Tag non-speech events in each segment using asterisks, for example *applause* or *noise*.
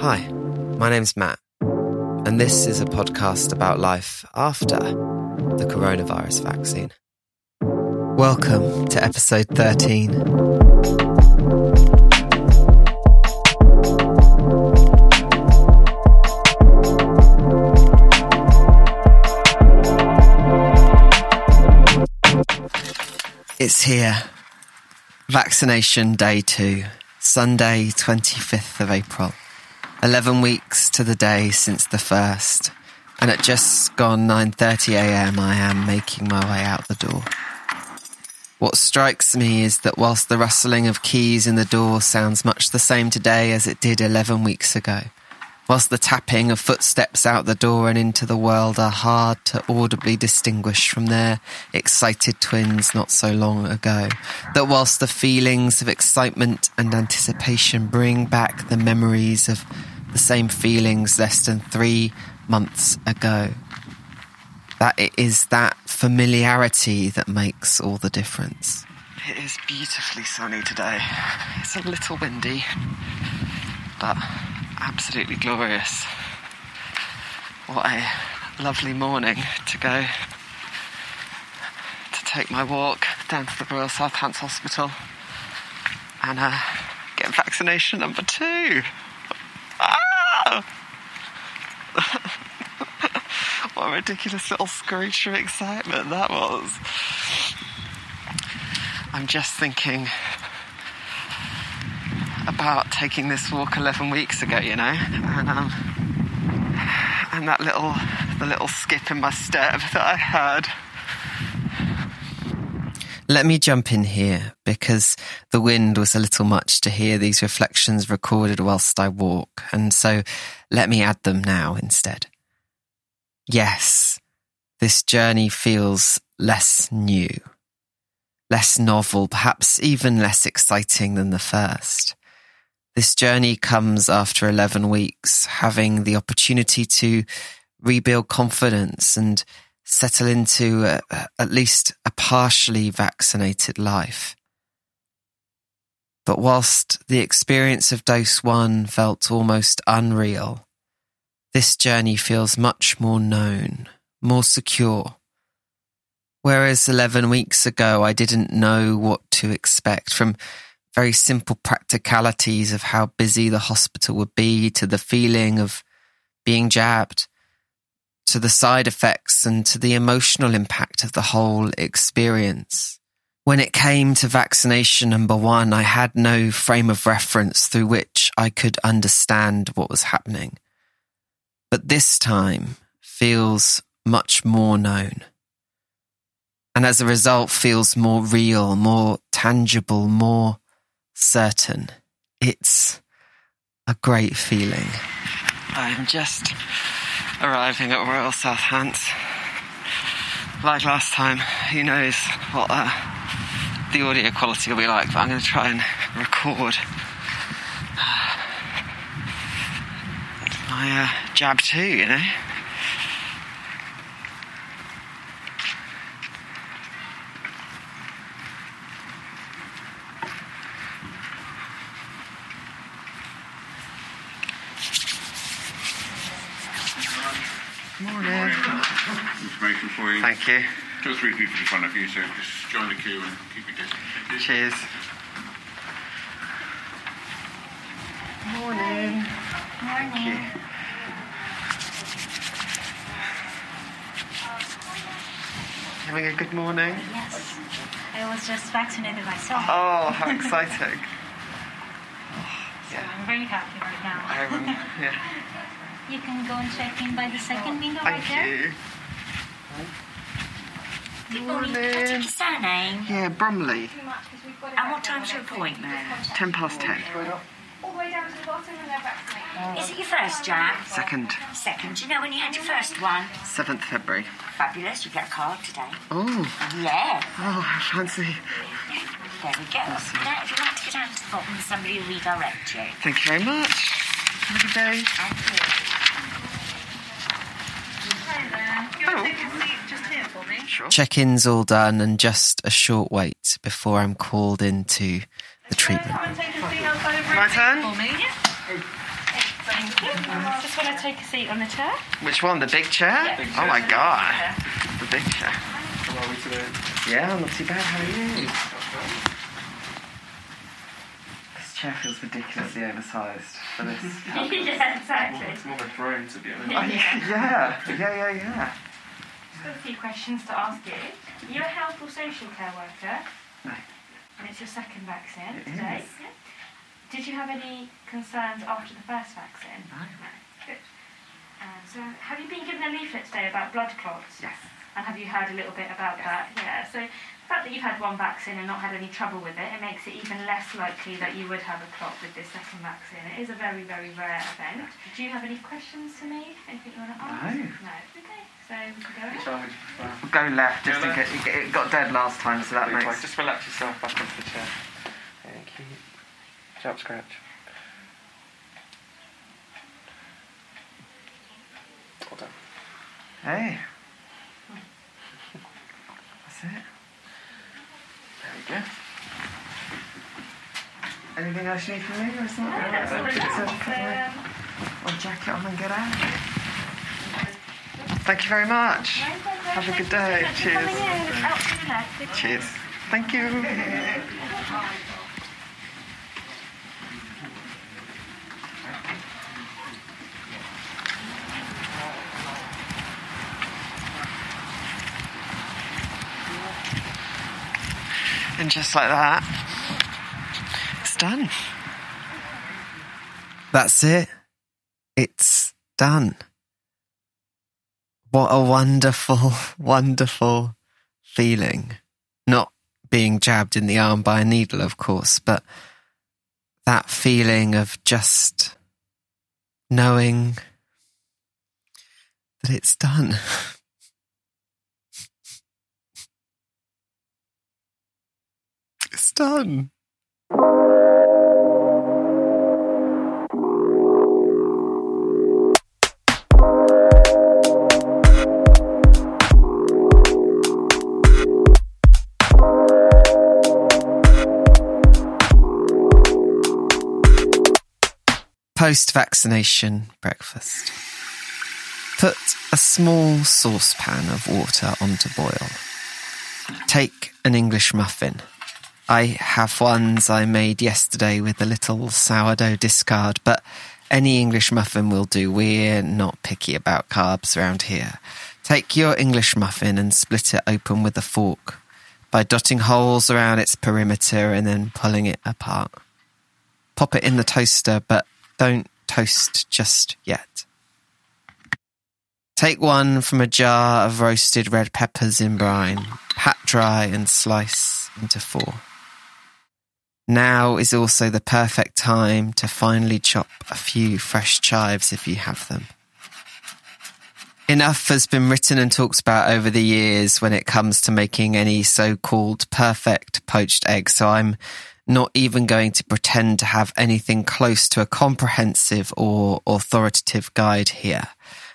Hi, my name's Matt, and this is a podcast about life after the coronavirus vaccine. Welcome to episode 13. It's here. Vaccination day two, Sunday, 25th of April. 11 weeks to the day since the first, and at just gone 9.30am I am making my way out the door. What strikes me is that whilst the rustling of keys in the door sounds much the same today as it did 11 weeks ago, whilst the tapping of footsteps out the door and into the world are hard to audibly distinguish from their excited twins not so long ago, that whilst the feelings of excitement and anticipation bring back the memories of the same feelings less than three months ago, that it is that familiarity that makes all the difference. It is beautifully sunny today. It's a little windy, but absolutely glorious. What a lovely morning to go to take my walk down to the Royal South Hants Hospital and uh, get vaccination number two. What a ridiculous little screech of excitement that was. I'm just thinking about taking this walk 11 weeks ago, you know, and um, and that little the little skip in my step that I had. Let me jump in here because the wind was a little much to hear these reflections recorded whilst I walk, and so let me add them now instead. Yes, this journey feels less new, less novel, perhaps even less exciting than the first. This journey comes after 11 weeks, having the opportunity to rebuild confidence and settle into a, at least a partially vaccinated life. But whilst the experience of dose one felt almost unreal, this journey feels much more known, more secure. Whereas 11 weeks ago, I didn't know what to expect from very simple practicalities of how busy the hospital would be to the feeling of being jabbed, to the side effects and to the emotional impact of the whole experience. When it came to vaccination number one, I had no frame of reference through which I could understand what was happening. But this time feels much more known. And as a result, feels more real, more tangible, more certain. It's a great feeling. I'm just arriving at Royal South Hants. Like last time, who knows what uh, the audio quality will be like, but I'm going to try and record my uh, jab too, you know? Morning. information for you. Thank you. Two or three people in front of you, so just join the queue and keep it distance. Thank you. Cheers. Morning. Thank you. Having a good morning? Yes. I was just vaccinated myself. Oh, how *laughs* exciting. So oh, I'm very happy right now. I remember, yeah. *laughs* You can go and check in by the second window right Thank there. you. Good morning. Can I take your surname? Yeah, Brumley. And what time's your appointment? Ten past ten. All the way down to the bottom and they're vaccinated. Is it your first jab? Second. Second. Do you know when you had your first one? Seventh February. Fabulous. You get a card today. Oh, Yeah. oh, fancy. There we go. Now, if you want to get down to the bottom, somebody will redirect you. Thank you very much. Have a good day. Thank you. Hi there. You want to take a seat just here for me? Sure. Check-in's all done and just a short wait before I'm called into the treatment. Come and take a seat outside of My turn? For me. Thank you. Just want to take a seat on the chair. Which one? The big chair? oh my god. The big chair. How are we today? Yeah, not too bad. How are you? This chair feels ridiculously oversized for this. *laughs* yeah, exactly. It's more of a throne, to be honest. Oh, yeah, yeah, yeah, yeah. Just got a few questions to ask you. You're a health or social care worker? And it's your second vaccine It today? is. Yeah. Did you have any concerns after the first vaccine? No. Good. Um, so, have you been given a leaflet today about blood clots? Yes. And have you heard a little bit about that? Yeah. So, the fact that you've had one vaccine and not had any trouble with it, it makes it even less likely that you would have a clot with this second vaccine. It is a very, very rare event. Do you have any questions for me? Anything you want to ask? No. No. Okay. So, go. Which arm would you prefer? Go left, just Go in left. case. It got dead last time, so that Really makes. quick. Just relax yourself back onto the chair. Thank you. Jump scratch. Well done. Hey. That's it. There we go. Anything else you need from me, or something? that? Yeah, that's all Is it that- is. put my- jacket on and get out. Thank you very much. Have a good day. Thanks for coming Cheers. in. Out to the left. Cheers. Thank you. And just like that, it's done. That's it. It's done. What a wonderful, *laughs* wonderful feeling. Not being jabbed in the arm by a needle, of course, but that feeling of just knowing that it's done. *laughs* it's done. Post vaccination breakfast. Put a small saucepan of water on to boil. Take an English muffin. I have ones I made yesterday with a little sourdough discard, but any English muffin will do. We're not picky about carbs around here. Take your English muffin and split it open with a fork by dotting holes around its perimeter and then pulling it apart. Pop it in the toaster, but don't toast just yet. Take one from a jar of roasted red peppers in brine, pat dry and slice into four. Now is also the perfect time to finely chop a few fresh chives if you have them. Enough has been written and talked about over the years when it comes to making any so-called perfect poached egg, so I'm not even going to pretend to have anything close to a comprehensive or authoritative guide here.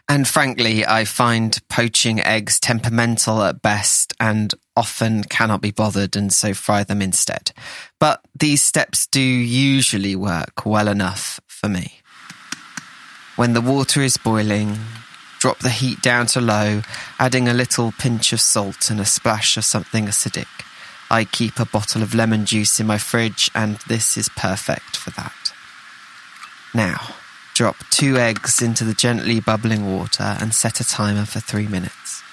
And frankly, I find poaching eggs temperamental at best and often cannot be bothered and so fry them instead. But these steps do usually work well enough for me. When the water is boiling, drop the heat down to low, adding a little pinch of salt and a splash of something acidic. I keep a bottle of lemon juice in my fridge and this is perfect for that. Now, drop two eggs into the gently bubbling water and set a timer for three minutes.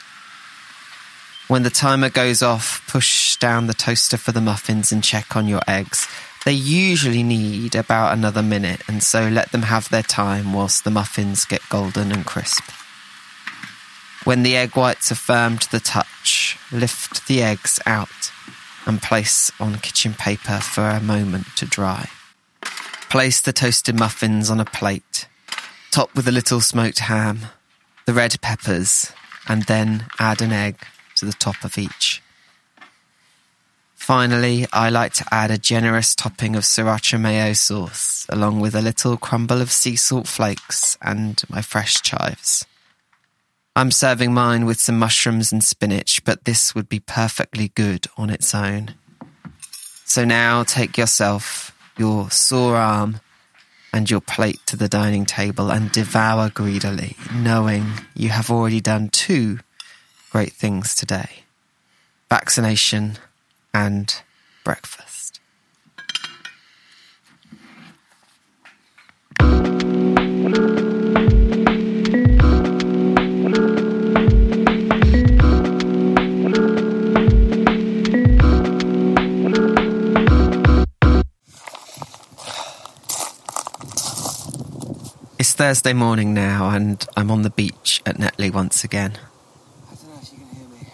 When the timer goes off, push down the toaster for the muffins and check on your eggs. They usually need about another minute, and so let them have their time whilst the muffins get golden and crisp. When the egg whites are firm to the touch, lift the eggs out and place on kitchen paper for a moment to dry. Place the toasted muffins on a plate, top with a little smoked ham, the red peppers, and then add an egg to the top of each. Finally, I like to add a generous topping of sriracha mayo sauce, along with a little crumble of sea salt flakes and my fresh chives. I'm serving mine with some mushrooms and spinach, but this would be perfectly good on its own. So now take yourself, your sore arm, and your plate to the dining table and devour greedily, knowing you have already done two great things today vaccination and breakfast. It's Thursday morning now, and I'm on the beach at Netley once again. I don't know if you can hear me.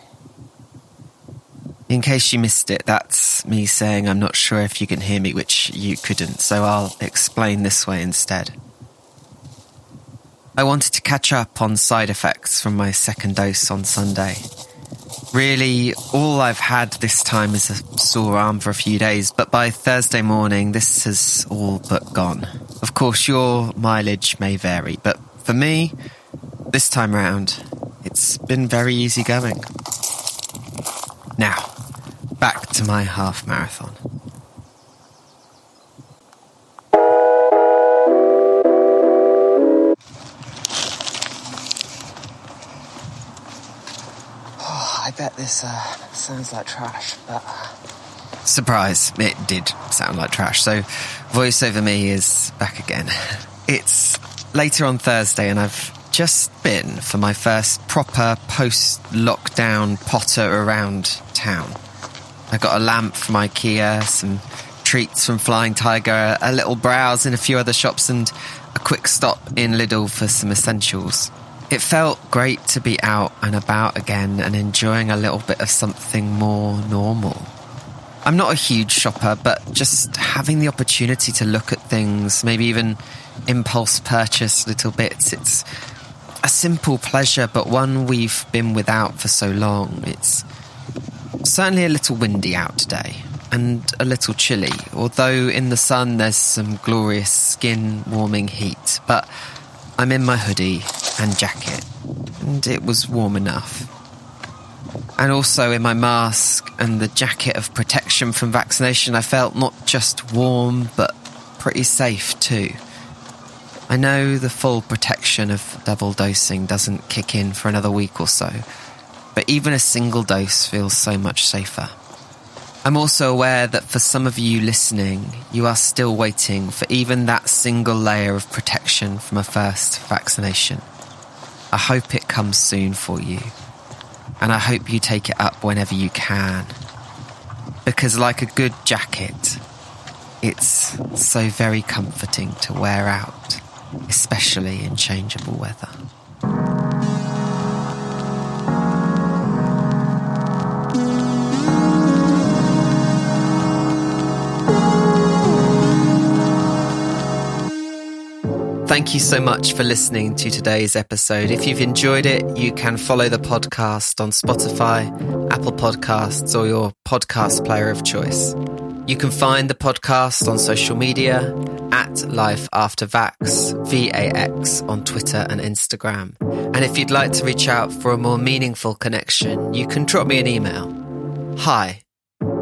In case you missed it, that's me saying I'm not sure if you can hear me, which you couldn't, so I'll explain this way instead. I wanted to catch up on side effects from my second dose on Sunday. Really, all I've had this time is a sore arm for a few days, but by Thursday morning, this has all but gone. Of course, your mileage may vary, but for me, this time round, it's been very easy going. Now, back to my half marathon. Oh, I bet this uh, sounds like trash, but Surprise, it did sound like trash. So, voice over me is back again. It's later on Thursday, and I've just been for my first proper post lockdown potter around town. I got a lamp from IKEA, some treats from Flying Tiger, a little browse in a few other shops, and a quick stop in Lidl for some essentials. It felt great to be out and about again and enjoying a little bit of something more normal. I'm not a huge shopper, but just having the opportunity to look at things, maybe even impulse purchase little bits, it's a simple pleasure, but one we've been without for so long. It's certainly a little windy out today and a little chilly, although in the sun there's some glorious skin warming heat. But I'm in my hoodie and jacket, and it was warm enough and also in my mask and the jacket of protection from vaccination, I felt not just warm, but pretty safe too. I know the full protection of double dosing doesn't kick in for another week or so, but even a single dose feels so much safer. I'm also aware that for some of you listening, you are still waiting for even that single layer of protection from a first vaccination. I hope it comes soon for you and I hope you take it up whenever you can. Because, like a good jacket, it's so very comforting to wear out, especially in changeable weather. Thank you so much for listening to today's episode. If you've enjoyed it, you can follow the podcast on Spotify, Apple Podcasts, or your podcast player of choice. You can find the podcast on social media at Life After Vax, VAX, on Twitter and Instagram. And if you'd like to reach out for a more meaningful connection, you can drop me an email. Hi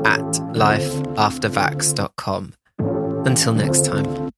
at lifeaftervax.com. Until next time.